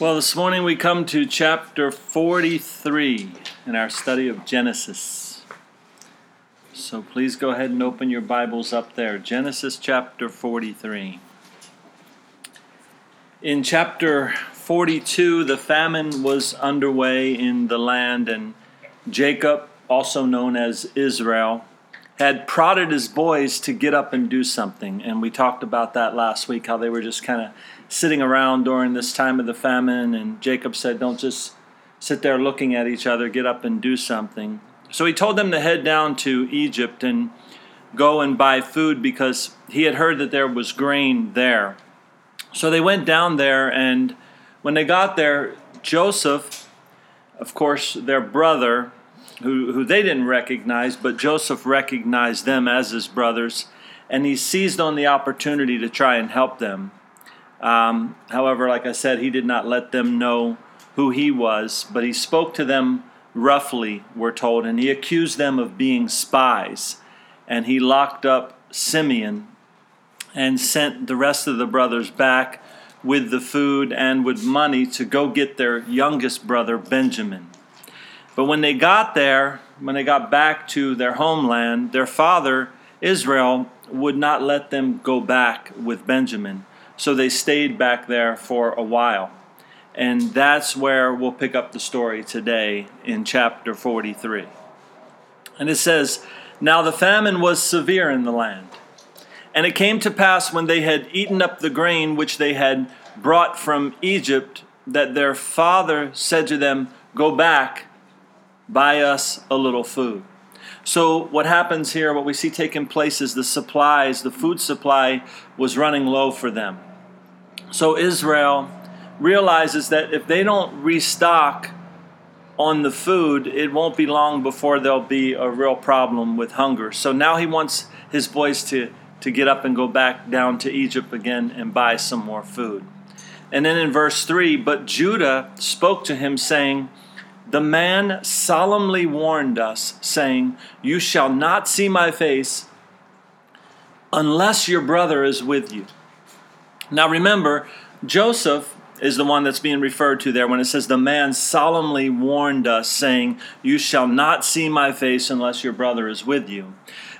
Well, this morning we come to chapter 43 in our study of Genesis. So please go ahead and open your Bibles up there. Genesis chapter 43. In chapter 42, the famine was underway in the land, and Jacob, also known as Israel, had prodded his boys to get up and do something. And we talked about that last week, how they were just kind of sitting around during this time of the famine, and Jacob said, Don't just sit there looking at each other, get up and do something. So he told them to head down to Egypt and go and buy food because he had heard that there was grain there. So they went down there, and when they got there, Joseph, of course, their brother, who, who they didn't recognize, but Joseph recognized them as his brothers, and he seized on the opportunity to try and help them. Um, however, like I said, he did not let them know who he was, but he spoke to them roughly, we're told, and he accused them of being spies. And he locked up Simeon and sent the rest of the brothers back with the food and with money to go get their youngest brother, Benjamin. But when they got there, when they got back to their homeland, their father, Israel, would not let them go back with Benjamin. So they stayed back there for a while. And that's where we'll pick up the story today in chapter 43. And it says, Now the famine was severe in the land. And it came to pass when they had eaten up the grain which they had brought from Egypt, that their father said to them, Go back, buy us a little food. So, what happens here, what we see taking place is the supplies, the food supply was running low for them. So Israel realizes that if they don't restock on the food, it won't be long before there'll be a real problem with hunger. So now he wants his boys to, to get up and go back down to Egypt again and buy some more food. And then in verse 3 But Judah spoke to him, saying, The man solemnly warned us, saying, You shall not see my face unless your brother is with you. Now remember, Joseph is the one that's being referred to there when it says, The man solemnly warned us, saying, You shall not see my face unless your brother is with you.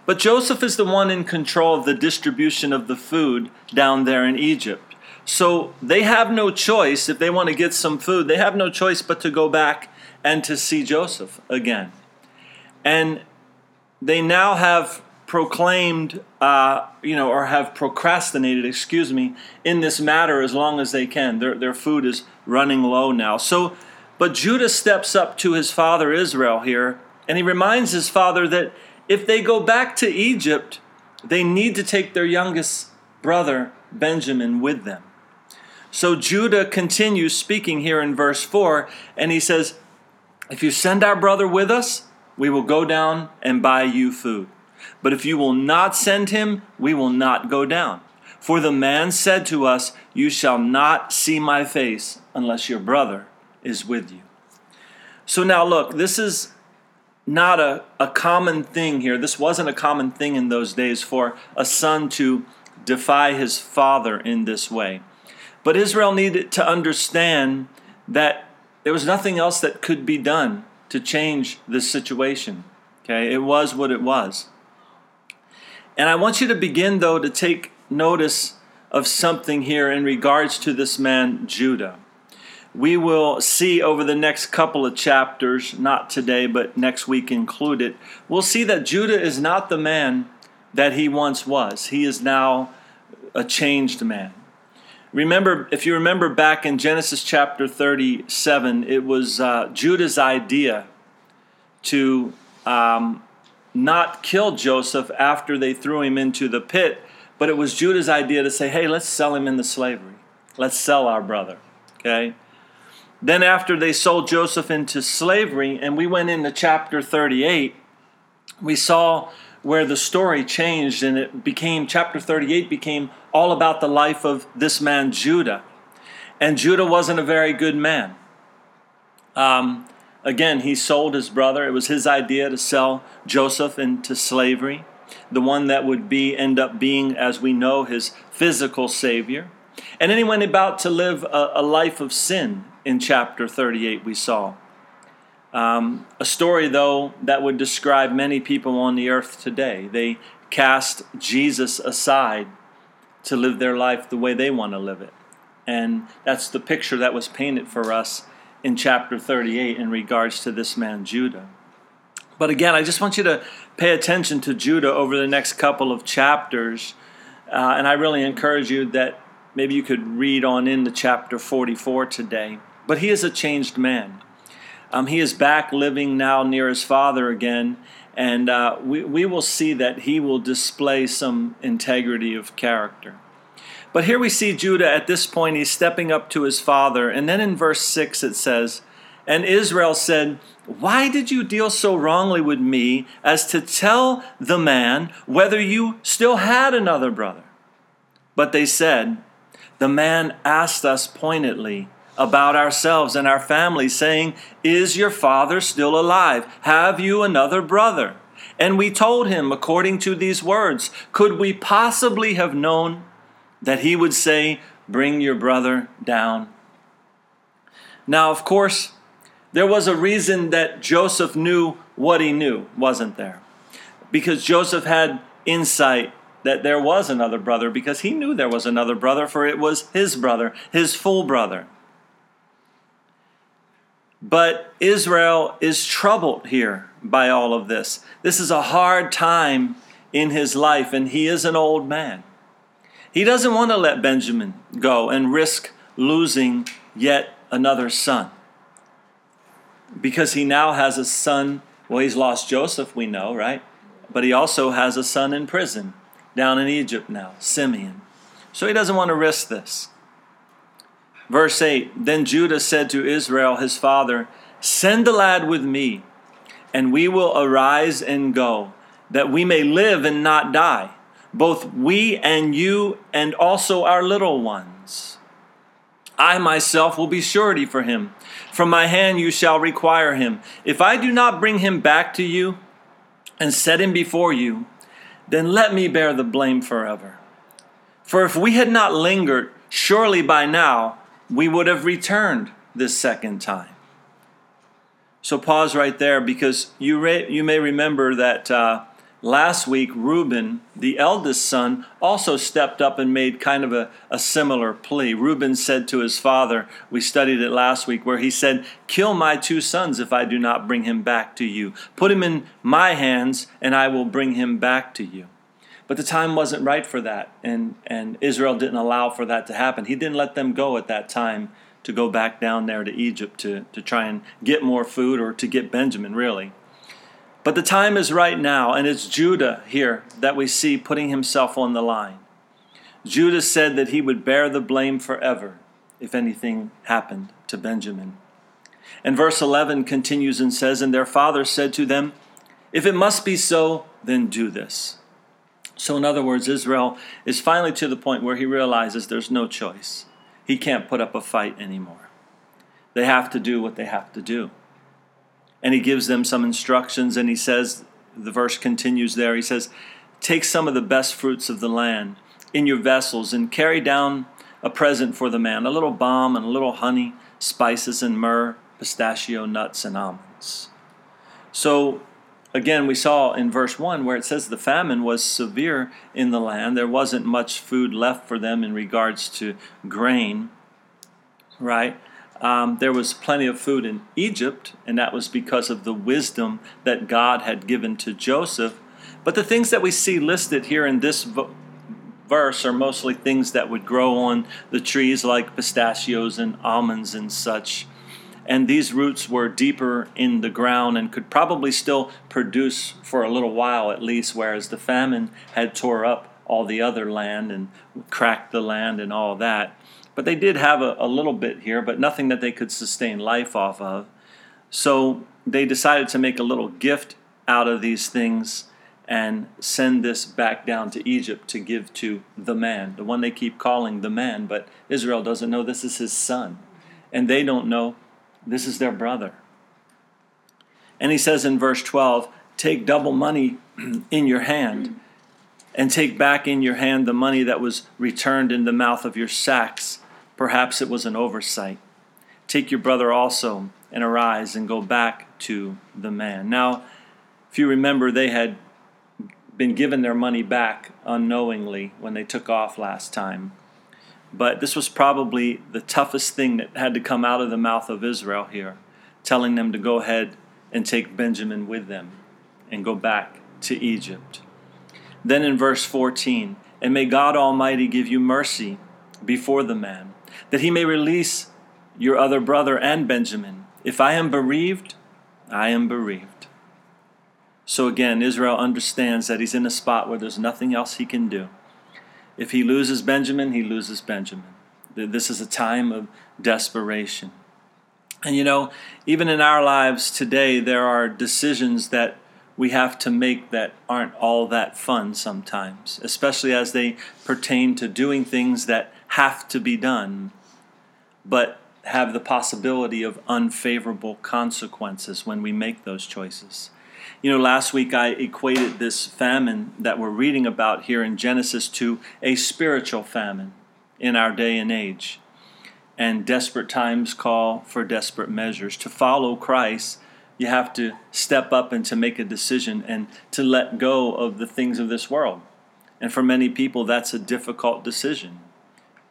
But Joseph is the one in control of the distribution of the food down there in Egypt. So they have no choice, if they want to get some food, they have no choice but to go back and to see Joseph again. And they now have proclaimed, uh, you know, or have procrastinated, excuse me, in this matter as long as they can. Their, their food is running low now. So, but Judah steps up to his father Israel here, and he reminds his father that if they go back to Egypt, they need to take their youngest brother, Benjamin, with them. So Judah continues speaking here in verse 4, and he says, If you send our brother with us, we will go down and buy you food. But if you will not send him, we will not go down. For the man said to us, You shall not see my face unless your brother is with you. So now look, this is not a, a common thing here. This wasn't a common thing in those days for a son to defy his father in this way. But Israel needed to understand that there was nothing else that could be done to change this situation. Okay, it was what it was. And I want you to begin, though, to take notice of something here in regards to this man, Judah. We will see over the next couple of chapters, not today, but next week included, we'll see that Judah is not the man that he once was. He is now a changed man. Remember, if you remember back in Genesis chapter 37, it was uh, Judah's idea to um, not kill Joseph after they threw him into the pit, but it was Judah's idea to say, hey, let's sell him into slavery. Let's sell our brother. Okay? Then, after they sold Joseph into slavery, and we went into chapter 38, we saw where the story changed, and it became, chapter 38 became all about the life of this man, Judah. And Judah wasn't a very good man. Um, Again, he sold his brother. It was his idea to sell Joseph into slavery, the one that would be end up being, as we know, his physical savior. And then he went about to live a, a life of sin in chapter 38, we saw. Um, a story, though, that would describe many people on the earth today. They cast Jesus aside to live their life the way they want to live it. And that's the picture that was painted for us in chapter 38 in regards to this man, Judah. But again, I just want you to pay attention to Judah over the next couple of chapters. Uh, and I really encourage you that maybe you could read on into chapter 44 today. But he is a changed man. Um, he is back living now near his father again, and uh, we, we will see that he will display some integrity of character. But here we see Judah at this point, he's stepping up to his father. And then in verse 6 it says, And Israel said, Why did you deal so wrongly with me as to tell the man whether you still had another brother? But they said, The man asked us pointedly about ourselves and our family, saying, Is your father still alive? Have you another brother? And we told him, according to these words, Could we possibly have known that he would say, Bring your brother down? Now, of course, there was a reason that Joseph knew what he knew, wasn't there? Because Joseph had insight that there was another brother, because he knew there was another brother, for it was his brother, his full brother. But Israel is troubled here by all of this. This is a hard time in his life, and he is an old man. He doesn't want to let Benjamin go and risk losing yet another son because he now has a son. Well, he's lost Joseph, we know, right? But he also has a son in prison down in Egypt now, Simeon. So he doesn't want to risk this. Verse 8 Then Judah said to Israel his father, Send the lad with me, and we will arise and go, that we may live and not die, both we and you, and also our little ones. I myself will be surety for him. From my hand you shall require him. If I do not bring him back to you and set him before you, then let me bear the blame forever. For if we had not lingered, surely by now we would have returned this second time. So pause right there because you, re- you may remember that uh, last week Reuben, the eldest son, also stepped up and made kind of a, a similar plea. Reuben said to his father, we studied it last week, where he said, Kill my two sons if I do not bring him back to you. Put him in my hands, and I will bring him back to you. But the time wasn't right for that, and, and Israel didn't allow for that to happen. He didn't let them go at that time to go back down there to Egypt to, to try and get more food or to get Benjamin, really. But the time is right now, and it's Judah here that we see putting himself on the line. Judah said that he would bear the blame forever if anything happened to Benjamin. And verse 11 continues and says, And their father said to them, If it must be so, then do this. So, in other words, Israel is finally to the point where he realizes there's no choice. He can't put up a fight anymore. They have to do what they have to do. And he gives them some instructions, and he says, the verse continues there, he says, Take some of the best fruits of the land in your vessels and carry down a present for the man a little balm and a little honey, spices and myrrh, pistachio nuts and almonds. So again, we saw in verse 1 where it says the famine was severe in the land. There wasn't much food left for them in regards to grain, right? Um, there was plenty of food in Egypt, and that was because of the wisdom that God had given to Joseph. But the things that we see listed here in this verse are mostly things that would grow on the trees, like pistachios and almonds and such and these roots were deeper in the ground and could probably still produce for a little while at least, whereas the famine had tore up all the other land and cracked the land and all that. But they did have a, a little bit here, but nothing that they could sustain life off of. So they decided to make a little gift out of these things and send this back down to Egypt to give to the man, the one they keep calling the man, but Israel doesn't know this is his son. And they don't know this is their brother. And he says in verse 12, Take double money in your hand, and take back in your hand the money that was returned in the mouth of your sacks. Perhaps it was an oversight. Take your brother also, and arise and go back to the man. Now, if you remember, they had been given their money back unknowingly when they took off last time. But this was probably the toughest thing that had to come out of the mouth of Israel here, telling them to go ahead and take Benjamin with them and go back to Egypt. Then in verse 14, and may God Almighty give you mercy before the man, that he may release your other brother and Benjamin. If I am bereaved, I am bereaved. So again, Israel understands that he's in a spot where there's nothing else he can do. If he loses Benjamin, he loses Benjamin. This is a time of desperation. And you know, even in our lives today, there are decisions that we have to make that aren't all that fun sometimes, especially as they pertain to doing things that have to be done, but have the possibility of unfavorable consequences when we make those choices. You know, last week I equated this famine that we're reading about here in Genesis to a spiritual famine in our day and age. And desperate times call for desperate measures. To follow Christ, you have to step up and to make a decision and to let go of the things of this world. And for many people, that's a difficult decision,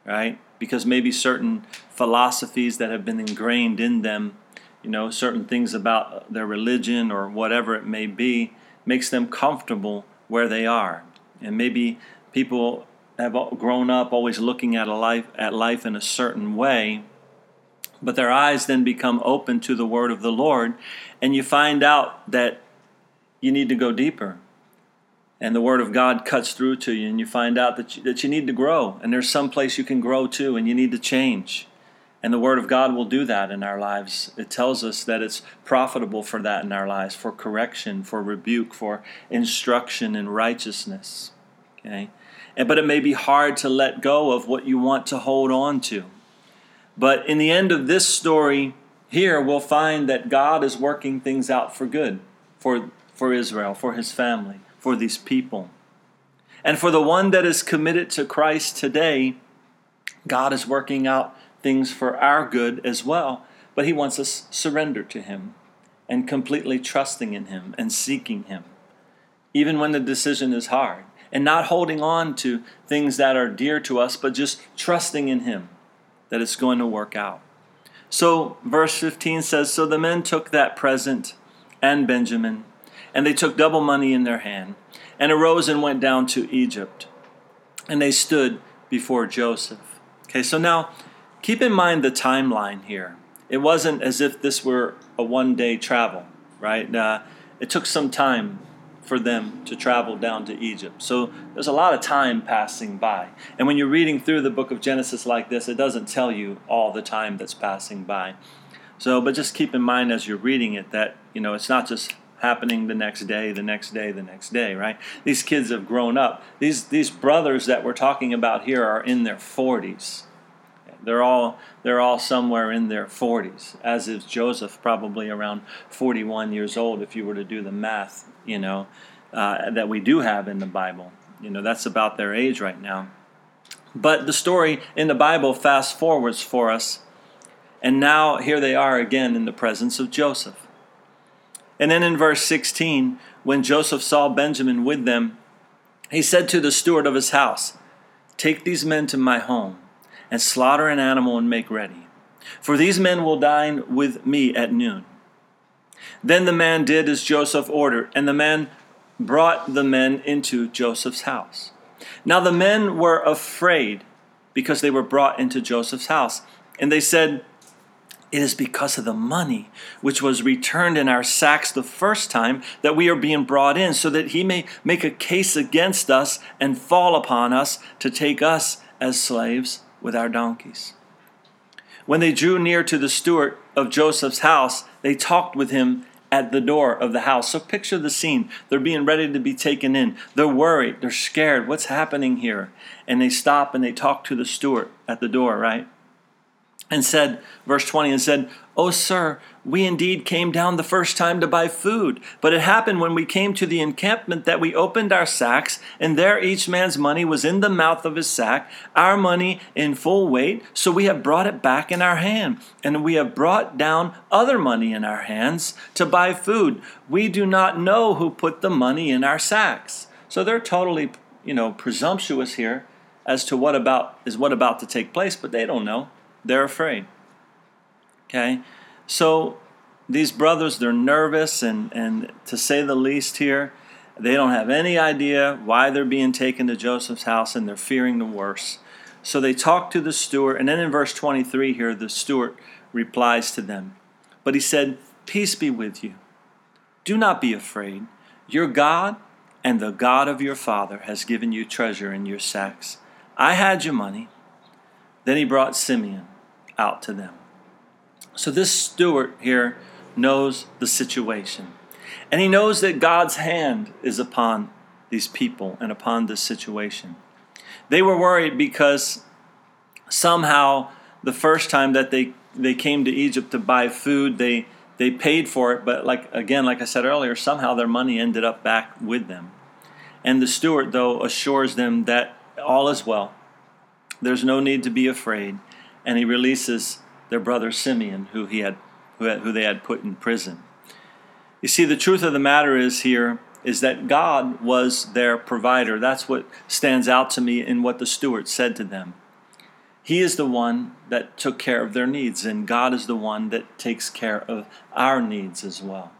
right? Because maybe certain philosophies that have been ingrained in them you know, certain things about their religion or whatever it may be makes them comfortable where they are. And maybe people have grown up always looking at a life at life in a certain way, but their eyes then become open to the word of the Lord, and you find out that you need to go deeper. And the word of God cuts through to you, and you find out that you, that you need to grow, and there's some place you can grow to, and you need to change. And the Word of God will do that in our lives. It tells us that it's profitable for that in our lives, for correction, for rebuke, for instruction in righteousness. Okay? And, but it may be hard to let go of what you want to hold on to. But in the end of this story here, we'll find that God is working things out for good for, for Israel, for his family, for these people. And for the one that is committed to Christ today, God is working out things for our good as well, but He wants us surrendered to Him and completely trusting in Him and seeking Him, even when the decision is hard, and not holding on to things that are dear to us, but just trusting in Him that it's going to work out. So, verse 15 says So the men took that present and Benjamin, and they took double money in their hand, and arose and went down to Egypt. And they stood before Joseph. Okay, so now keep in mind the timeline here. It wasn't as if this were a one day travel, right? Uh, it took some time for them to travel down to Egypt. So there's a lot of time passing by. And when you're reading through the book of Genesis like this, it doesn't tell you all the time that's passing by. So, but just keep in mind as you're reading it that, you know, it's not just happening the next day, the next day, the next day, right? These kids have grown up. These these brothers that we're talking about here are in their 40s. They're all they're all somewhere in their 40s, as is Joseph, probably around 41 years old, if you were to do the math, you know, uh, that we do have in the Bible. You know, that's about their age right now. But the story in the Bible fast forwards for us, and now here they are again in the presence of Joseph. And then in verse 16, when Joseph saw Benjamin with them, he said to the steward of his house, Take these men to my home and slaughter an animal and make ready. For these men will dine with me at noon. Then the man did as Joseph ordered, and the man brought the men into Joseph's house. Now the men were afraid because they were brought into Joseph's house. And they said, It is because of the money which was returned in our sacks the first time that we are being brought in, so that he may make a case against us and fall upon us to take us as slaves with our donkeys. When they drew near to the steward of Joseph's house, they talked with him at the door of the house. So picture the scene. They're being ready to be taken in. They're worried. They're scared. What's happening here? And they stop and they talk to the steward at the door, right? And said, verse 20, and said, Oh, sir, we indeed came down the first time to buy food. But it happened when we came to the encampment that we opened our sacks, and there each man's money was in the mouth of his sack, our money in full weight. So we have brought it back in our hand, and we have brought down other money in our hands to buy food. We do not know who put the money in our sacks. So they're totally, you know, presumptuous here as to what about is what about to take place, but they don't know. They're afraid. Okay? So these brothers, they're nervous and, and to say the least here, they don't have any idea why they're being taken to Joseph's house and they're fearing the worst. So they talk to the steward, and then in verse 23 here, the steward replies to them. But he said, Peace be with you. Do not be afraid. Your God and the God of your father has given you treasure in your sacks. I had your money. Then he brought Simeon out to them. So this steward here knows the situation. And he knows that God's hand is upon these people and upon this situation. They were worried because somehow the first time that they, they came to Egypt to buy food, they, they paid for it, but like again, like I said earlier, somehow their money ended up back with them. And the steward, though, assures them that all is well. There's no need to be afraid. And he releases their brother Simeon, who, he had, who, had, who they had put in prison. You see, the truth of the matter is here is that God was their provider. That's what stands out to me in what the steward said to them. He is the one that took care of their needs, and God is the one that takes care of our needs as well.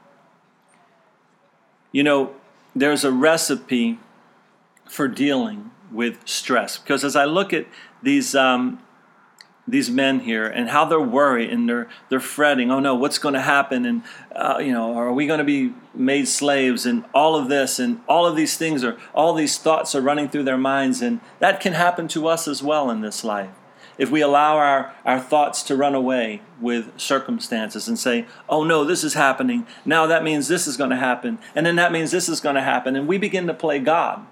You know, there's a recipe for dealing with stress because as I look at these um, these men here and how they're worried and they're they're fretting. Oh no, what's going to happen? And uh, you know, are we going to be made slaves? And all of this and all of these things are all these thoughts are running through their minds, and that can happen to us as well in this life. If we allow our, our thoughts to run away with circumstances and say, oh no, this is happening. Now that means this is going to happen. And then that means this is going to happen. And we begin to play God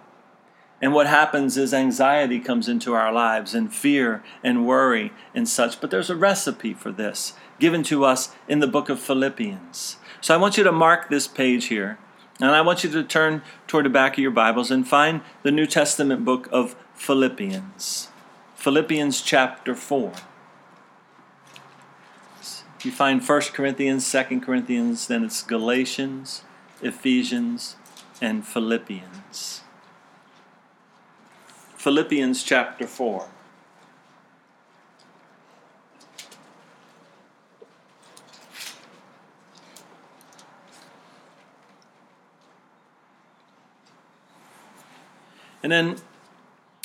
and what happens is anxiety comes into our lives and fear and worry and such. But there's a recipe for this given to us in the book of Philippians. So I want you to mark this page here. And I want you to turn toward the back of your Bibles and find the New Testament book of Philippians. Philippians chapter 4. You find 1 Corinthians, 2 Corinthians, then it's Galatians, Ephesians, and Philippians. Philippians chapter 4. And then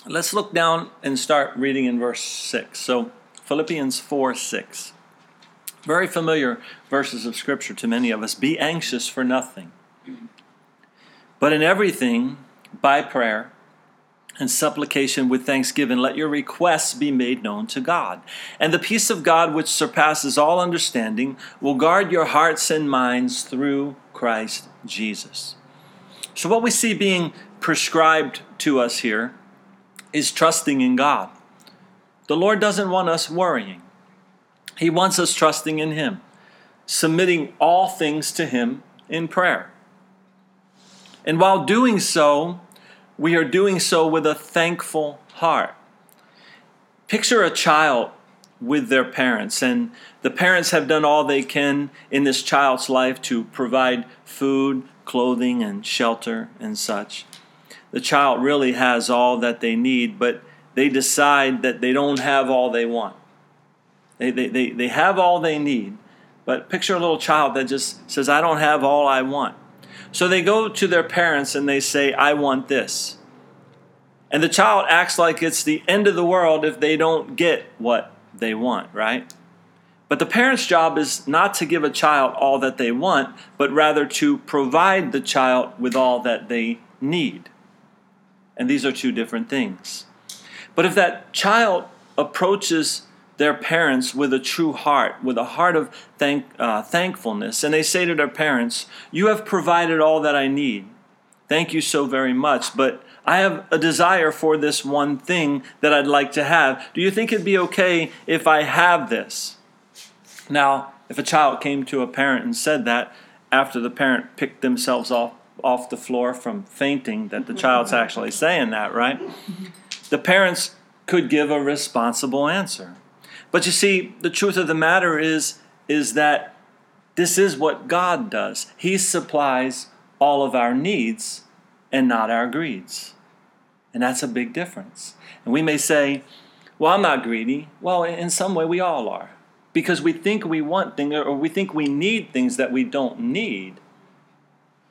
let's look down and start reading in verse 6. So, Philippians 4 6. Very familiar verses of Scripture to many of us. Be anxious for nothing, but in everything, by prayer and supplication with thanksgiving, let your requests be made known to God. And the peace of God, which surpasses all understanding, will guard your hearts and minds through Christ Jesus. So, what we see being prescribed to us here is trusting in God. The Lord doesn't want us worrying, He wants us trusting in Him, submitting all things to Him in prayer. And while doing so, we are doing so with a thankful heart. Picture a child with their parents, and the parents have done all they can in this child's life to provide food, clothing, and shelter and such. The child really has all that they need, but they decide that they don't have all they want. They, they, they, they have all they need, but picture a little child that just says, I don't have all I want. So they go to their parents and they say, I want this. And the child acts like it's the end of the world if they don't get what they want, right? But the parent's job is not to give a child all that they want, but rather to provide the child with all that they need. And these are two different things. But if that child approaches their parents with a true heart, with a heart of thank, uh, thankfulness. And they say to their parents, You have provided all that I need. Thank you so very much, but I have a desire for this one thing that I'd like to have. Do you think it'd be okay if I have this? Now, if a child came to a parent and said that after the parent picked themselves off off the floor from fainting that the child's actually saying that, right? The parents could give a responsible answer. But you see, the truth of the matter is is that this is what God does. He supplies all of our needs and not our greeds. And that's a big difference. And we may say, well, I'm not greedy. Well, in some way, we all are. Because we think we want things or we think we need things that we don't need.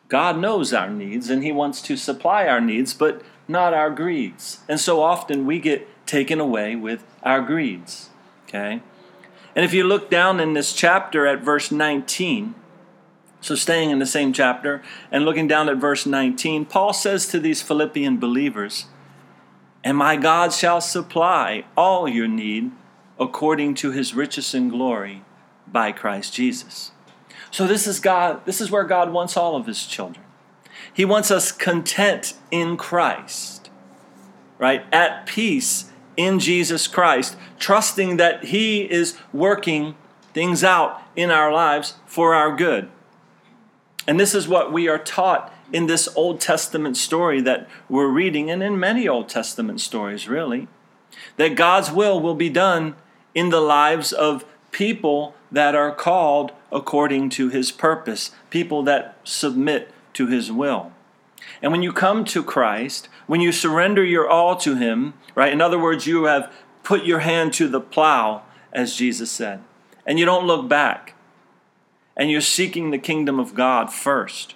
God knows our needs and He wants to supply our needs, but not our greeds. And so often we get taken away with our greeds. Okay? And if you look down in this chapter at verse 19, so staying in the same chapter and looking down at verse 19, Paul says to these Philippian believers, And my God shall supply all your need according to his riches and glory by Christ Jesus. So this is God, this is where God wants all of his children. He wants us content in Christ, right? At peace in Jesus Christ, trusting that He is working things out in our lives for our good. And this is what we are taught in this Old Testament story that we're reading, and in many Old Testament stories, really, that God's will will be done in the lives of people that are called according to His purpose, people that submit to His will. And when you come to Christ, when you surrender your all to Him, right? In other words, you have put your hand to the plow, as Jesus said, and you don't look back, and you're seeking the kingdom of God first.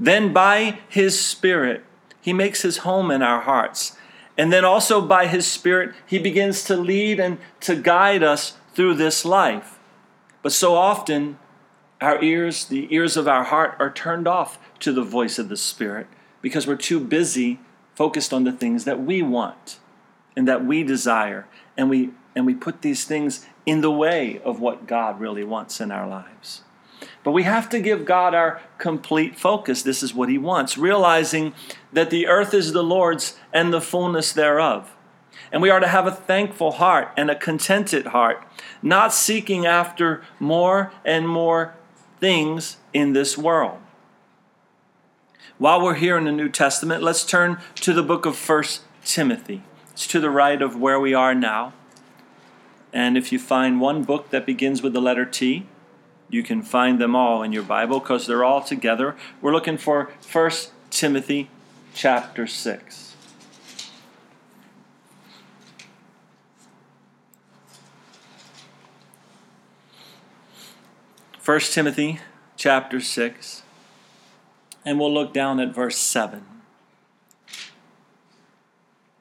Then by His Spirit, He makes His home in our hearts. And then also by His Spirit, He begins to lead and to guide us through this life. But so often, our ears, the ears of our heart, are turned off to the voice of the Spirit because we're too busy focused on the things that we want and that we desire and we and we put these things in the way of what God really wants in our lives. But we have to give God our complete focus. This is what He wants, realizing that the earth is the Lord's and the fullness thereof. And we are to have a thankful heart and a contented heart, not seeking after more and more things in this world. While we're here in the New Testament, let's turn to the book of First Timothy. It's to the right of where we are now. And if you find one book that begins with the letter T, you can find them all in your Bible because they're all together. We're looking for First Timothy chapter 6. First Timothy chapter 6 and we'll look down at verse 7.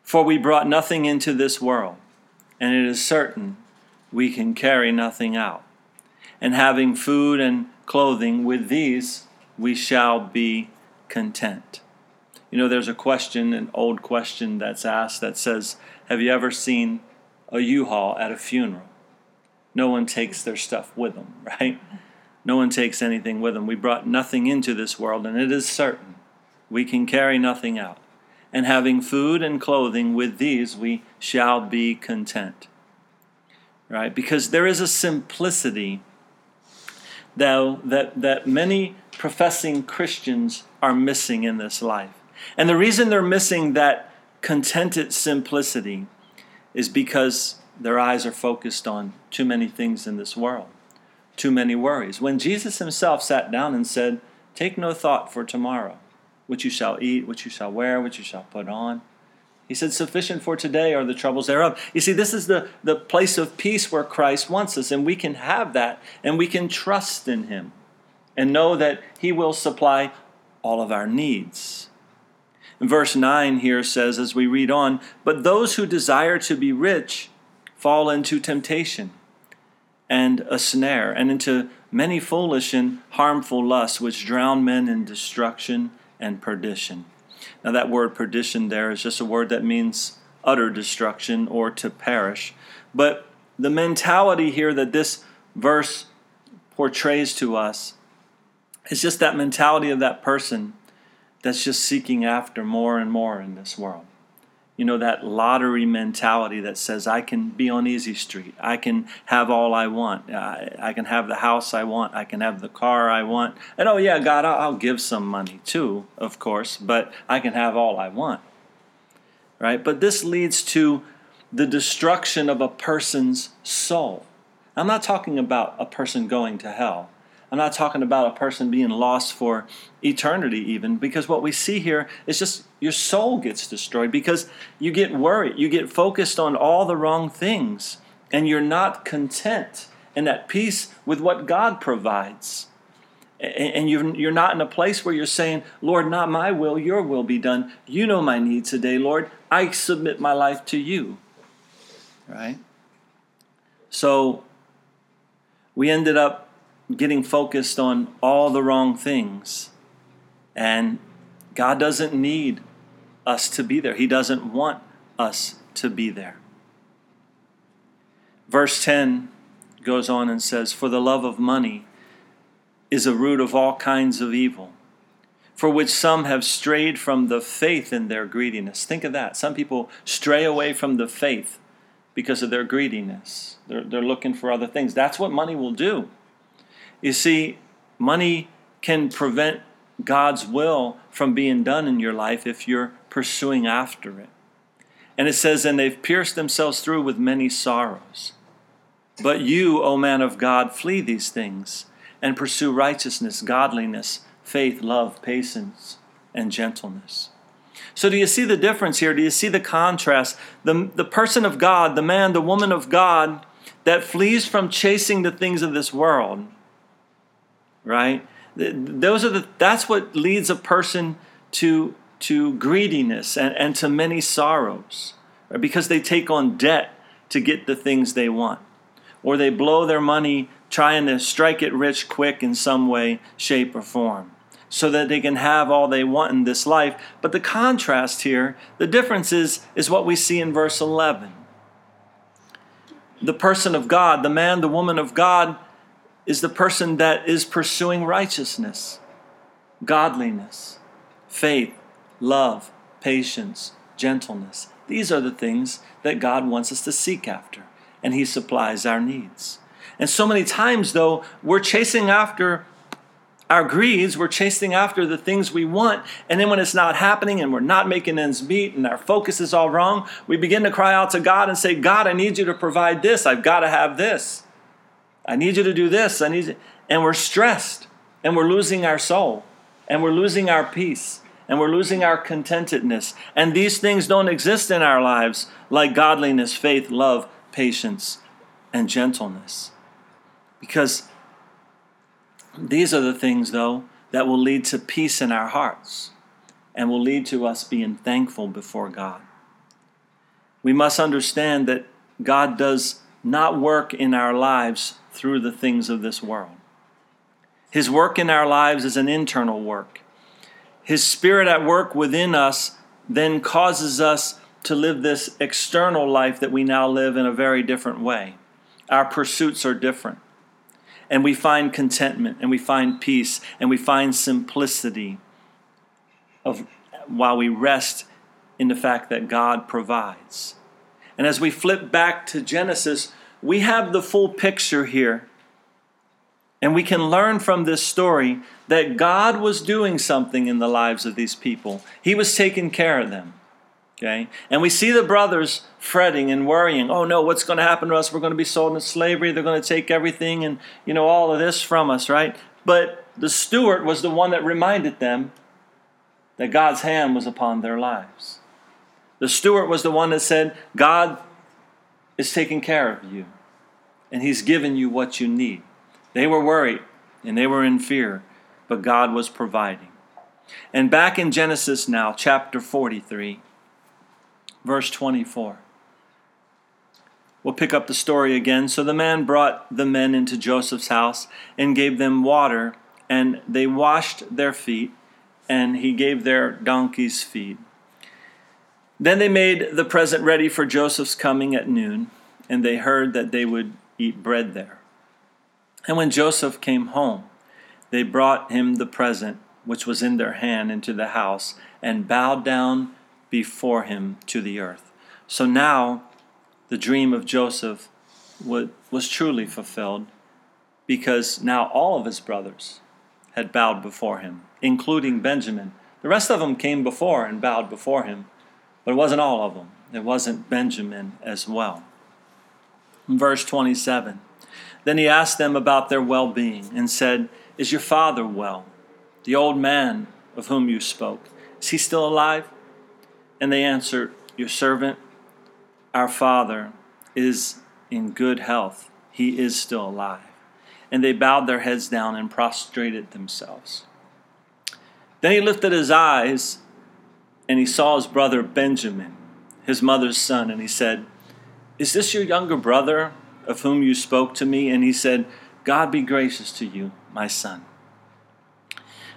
For we brought nothing into this world, and it is certain we can carry nothing out. And having food and clothing, with these we shall be content. You know, there's a question, an old question that's asked that says, Have you ever seen a U Haul at a funeral? No one takes their stuff with them, right? No one takes anything with them. We brought nothing into this world, and it is certain we can carry nothing out. And having food and clothing, with these we shall be content. Right? Because there is a simplicity, though, that, that many professing Christians are missing in this life. And the reason they're missing that contented simplicity is because their eyes are focused on too many things in this world too many worries. When Jesus himself sat down and said, Take no thought for tomorrow, what you shall eat, what you shall wear, what you shall put on. He said, Sufficient for today are the troubles thereof. You see, this is the, the place of peace where Christ wants us, and we can have that, and we can trust in Him and know that He will supply all of our needs. Verse 9 here says, as we read on, But those who desire to be rich fall into temptation and a snare, and into many foolish and harmful lusts which drown men in destruction and perdition. Now, that word perdition there is just a word that means utter destruction or to perish. But the mentality here that this verse portrays to us is just that mentality of that person that's just seeking after more and more in this world. You know, that lottery mentality that says, I can be on easy street. I can have all I want. I, I can have the house I want. I can have the car I want. And oh, yeah, God, I'll, I'll give some money too, of course, but I can have all I want. Right? But this leads to the destruction of a person's soul. I'm not talking about a person going to hell. I'm not talking about a person being lost for eternity, even, because what we see here is just your soul gets destroyed because you get worried. You get focused on all the wrong things, and you're not content and at peace with what God provides. And you're not in a place where you're saying, Lord, not my will, your will be done. You know my needs today, Lord. I submit my life to you. Right? So we ended up getting focused on all the wrong things. And God doesn't need us to be there, He doesn't want us to be there. Verse 10 goes on and says, For the love of money is a root of all kinds of evil, for which some have strayed from the faith in their greediness. Think of that. Some people stray away from the faith because of their greediness. They're, they're looking for other things. That's what money will do. You see, money can prevent God's will from being done in your life if you're pursuing after it. And it says, And they've pierced themselves through with many sorrows. But you, O man of God, flee these things and pursue righteousness, godliness, faith, love, patience, and gentleness. So, do you see the difference here? Do you see the contrast? The, the person of God, the man, the woman of God that flees from chasing the things of this world right? Those are the that's what leads a person to to greediness and, and to many sorrows, right? because they take on debt to get the things they want. Or they blow their money trying to strike it rich quick in some way, shape, or form so that they can have all they want in this life. But the contrast here, the difference is, is what we see in verse 11. The person of God, the man, the woman of God, is the person that is pursuing righteousness, godliness, faith, love, patience, gentleness. These are the things that God wants us to seek after, and He supplies our needs. And so many times, though, we're chasing after our greeds, we're chasing after the things we want, and then when it's not happening and we're not making ends meet and our focus is all wrong, we begin to cry out to God and say, God, I need you to provide this. I've got to have this. I need you to do this. I need you. And we're stressed and we're losing our soul and we're losing our peace and we're losing our contentedness. And these things don't exist in our lives like godliness, faith, love, patience, and gentleness. Because these are the things, though, that will lead to peace in our hearts and will lead to us being thankful before God. We must understand that God does not work in our lives through the things of this world. His work in our lives is an internal work. His spirit at work within us then causes us to live this external life that we now live in a very different way. Our pursuits are different. And we find contentment and we find peace and we find simplicity of while we rest in the fact that God provides. And as we flip back to Genesis, we have the full picture here. And we can learn from this story that God was doing something in the lives of these people. He was taking care of them. Okay? And we see the brothers fretting and worrying. Oh no, what's going to happen to us? We're going to be sold into slavery. They're going to take everything and, you know, all of this from us, right? But the steward was the one that reminded them that God's hand was upon their lives. The steward was the one that said, God is taking care of you, and He's given you what you need. They were worried and they were in fear, but God was providing. And back in Genesis now, chapter 43, verse 24. We'll pick up the story again. So the man brought the men into Joseph's house and gave them water, and they washed their feet, and he gave their donkeys feed. Then they made the present ready for Joseph's coming at noon, and they heard that they would eat bread there. And when Joseph came home, they brought him the present which was in their hand into the house and bowed down before him to the earth. So now the dream of Joseph was truly fulfilled because now all of his brothers had bowed before him, including Benjamin. The rest of them came before and bowed before him, but it wasn't all of them. It wasn't Benjamin as well. In verse 27, then he asked them about their well being and said, Is your father well? The old man of whom you spoke, is he still alive? And they answered, Your servant, our father, is in good health. He is still alive. And they bowed their heads down and prostrated themselves. Then he lifted his eyes and he saw his brother Benjamin, his mother's son, and he said, Is this your younger brother of whom you spoke to me? And he said, God be gracious to you, my son.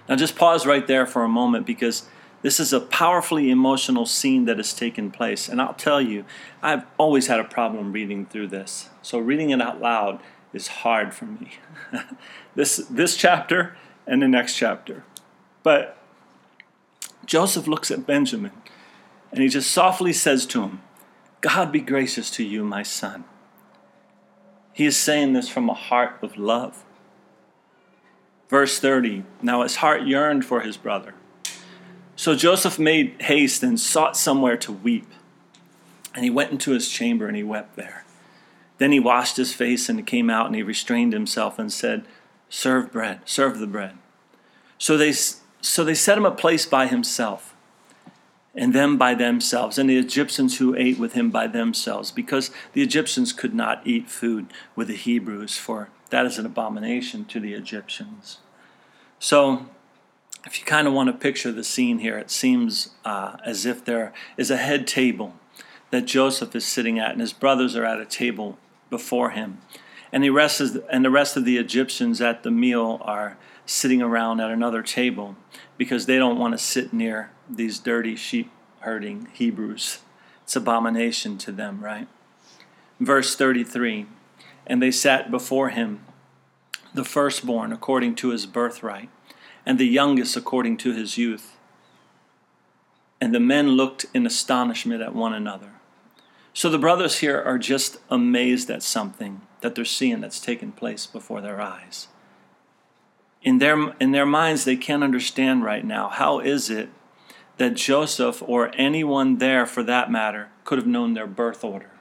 Now, just pause right there for a moment because this is a powerfully emotional scene that has taken place. And I'll tell you, I've always had a problem reading through this. So, reading it out loud is hard for me. this, this chapter and the next chapter. But Joseph looks at Benjamin and he just softly says to him, God be gracious to you, my son. He is saying this from a heart of love. Verse 30 Now his heart yearned for his brother. So Joseph made haste and sought somewhere to weep. And he went into his chamber and he wept there. Then he washed his face and came out and he restrained himself and said, Serve bread, serve the bread. So they, so they set him a place by himself and them by themselves, and the Egyptians who ate with him by themselves, because the Egyptians could not eat food with the Hebrews, for that is an abomination to the Egyptians. So, if you kind of want to picture the scene here, it seems uh, as if there is a head table that Joseph is sitting at, and his brothers are at a table before him. And the rest, is, and the rest of the Egyptians at the meal are sitting around at another table because they don't want to sit near these dirty sheep herding Hebrews. It's abomination to them, right? Verse 33 And they sat before him, the firstborn according to his birthright, and the youngest according to his youth. And the men looked in astonishment at one another. So the brothers here are just amazed at something that they're seeing that's taking place before their eyes. In their, in their minds, they can't understand right now how is it that Joseph or anyone there for that matter could have known their birth order.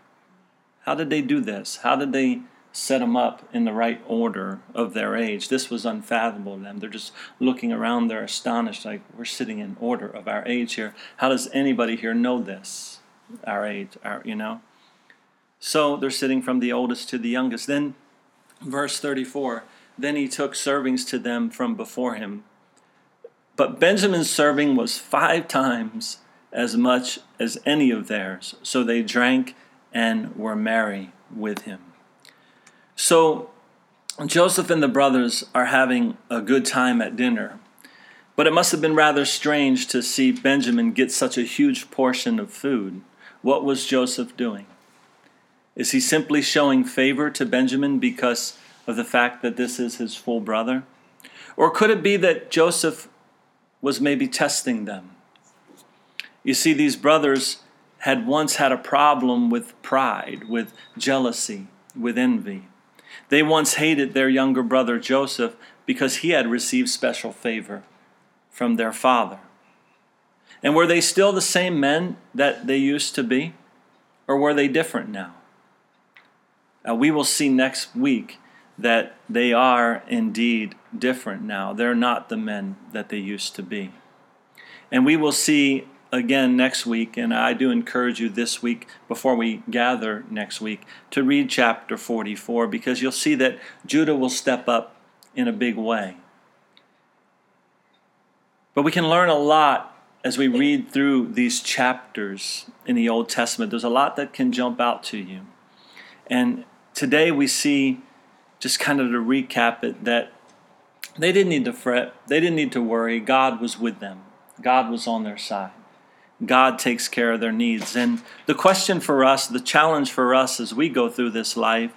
How did they do this? How did they set them up in the right order of their age? This was unfathomable to them. They're just looking around, they're astonished, like, we're sitting in order of our age here. How does anybody here know this? Our age, our, you know? So they're sitting from the oldest to the youngest. Then, verse 34 Then he took servings to them from before him but Benjamin's serving was five times as much as any of theirs. So they drank and were merry with him. So Joseph and the brothers are having a good time at dinner. But it must have been rather strange to see Benjamin get such a huge portion of food. What was Joseph doing? Is he simply showing favor to Benjamin because of the fact that this is his full brother? Or could it be that Joseph was maybe testing them. You see, these brothers had once had a problem with pride, with jealousy, with envy. They once hated their younger brother Joseph because he had received special favor from their father. And were they still the same men that they used to be? Or were they different now? Uh, we will see next week that they are indeed different now. They're not the men that they used to be. And we will see again next week, and I do encourage you this week, before we gather next week, to read chapter 44 because you'll see that Judah will step up in a big way. But we can learn a lot as we read through these chapters in the Old Testament. There's a lot that can jump out to you. And today we see just kind of to recap it, that they didn't need to fret, they didn't need to worry. God was with them, God was on their side. God takes care of their needs. And the question for us, the challenge for us as we go through this life,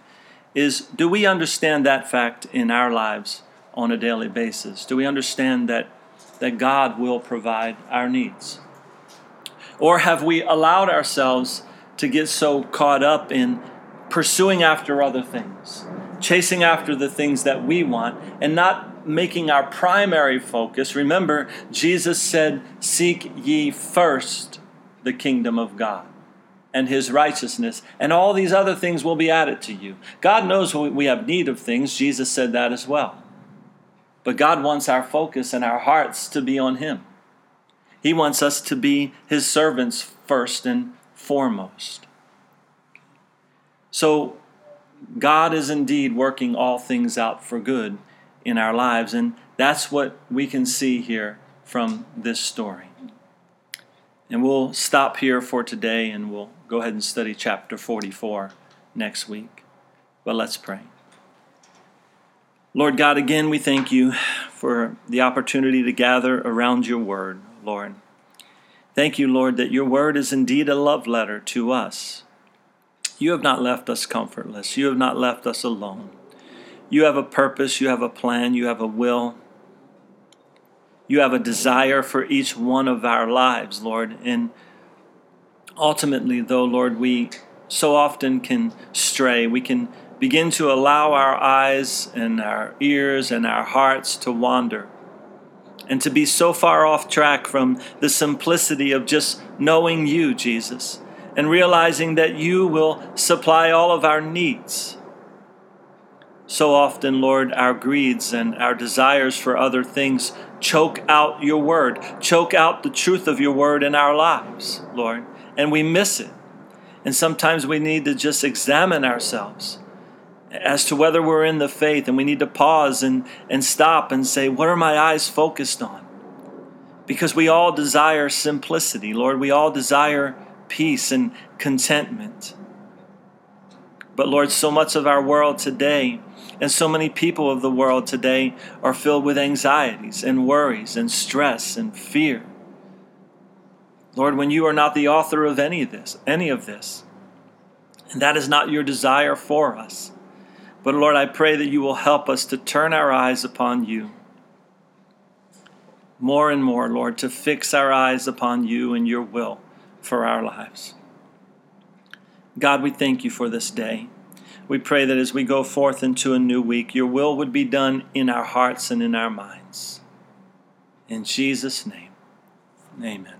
is do we understand that fact in our lives on a daily basis? Do we understand that that God will provide our needs? Or have we allowed ourselves to get so caught up in pursuing after other things, chasing after the things that we want, and not making our primary focus? Remember, Jesus said, Seek ye first the kingdom of God and his righteousness, and all these other things will be added to you. God knows we have need of things. Jesus said that as well. But God wants our focus and our hearts to be on him. He wants us to be his servants first and foremost. So, God is indeed working all things out for good in our lives, and that's what we can see here from this story. And we'll stop here for today and we'll go ahead and study chapter 44 next week. But let's pray. Lord God, again, we thank you for the opportunity to gather around your word, Lord. Thank you, Lord, that your word is indeed a love letter to us. You have not left us comfortless. You have not left us alone. You have a purpose, you have a plan, you have a will. You have a desire for each one of our lives, Lord. And ultimately, though, Lord, we so often can stray. We can begin to allow our eyes and our ears and our hearts to wander and to be so far off track from the simplicity of just knowing you, Jesus, and realizing that you will supply all of our needs. So often, Lord, our greeds and our desires for other things choke out your word, choke out the truth of your word in our lives, Lord, and we miss it. And sometimes we need to just examine ourselves as to whether we're in the faith, and we need to pause and, and stop and say, What are my eyes focused on? Because we all desire simplicity, Lord. We all desire peace and contentment. But Lord, so much of our world today and so many people of the world today are filled with anxieties and worries and stress and fear. Lord, when you are not the author of any of this, any of this, and that is not your desire for us. But Lord, I pray that you will help us to turn our eyes upon you. More and more, Lord, to fix our eyes upon you and your will for our lives. God, we thank you for this day. We pray that as we go forth into a new week, your will would be done in our hearts and in our minds. In Jesus' name, amen.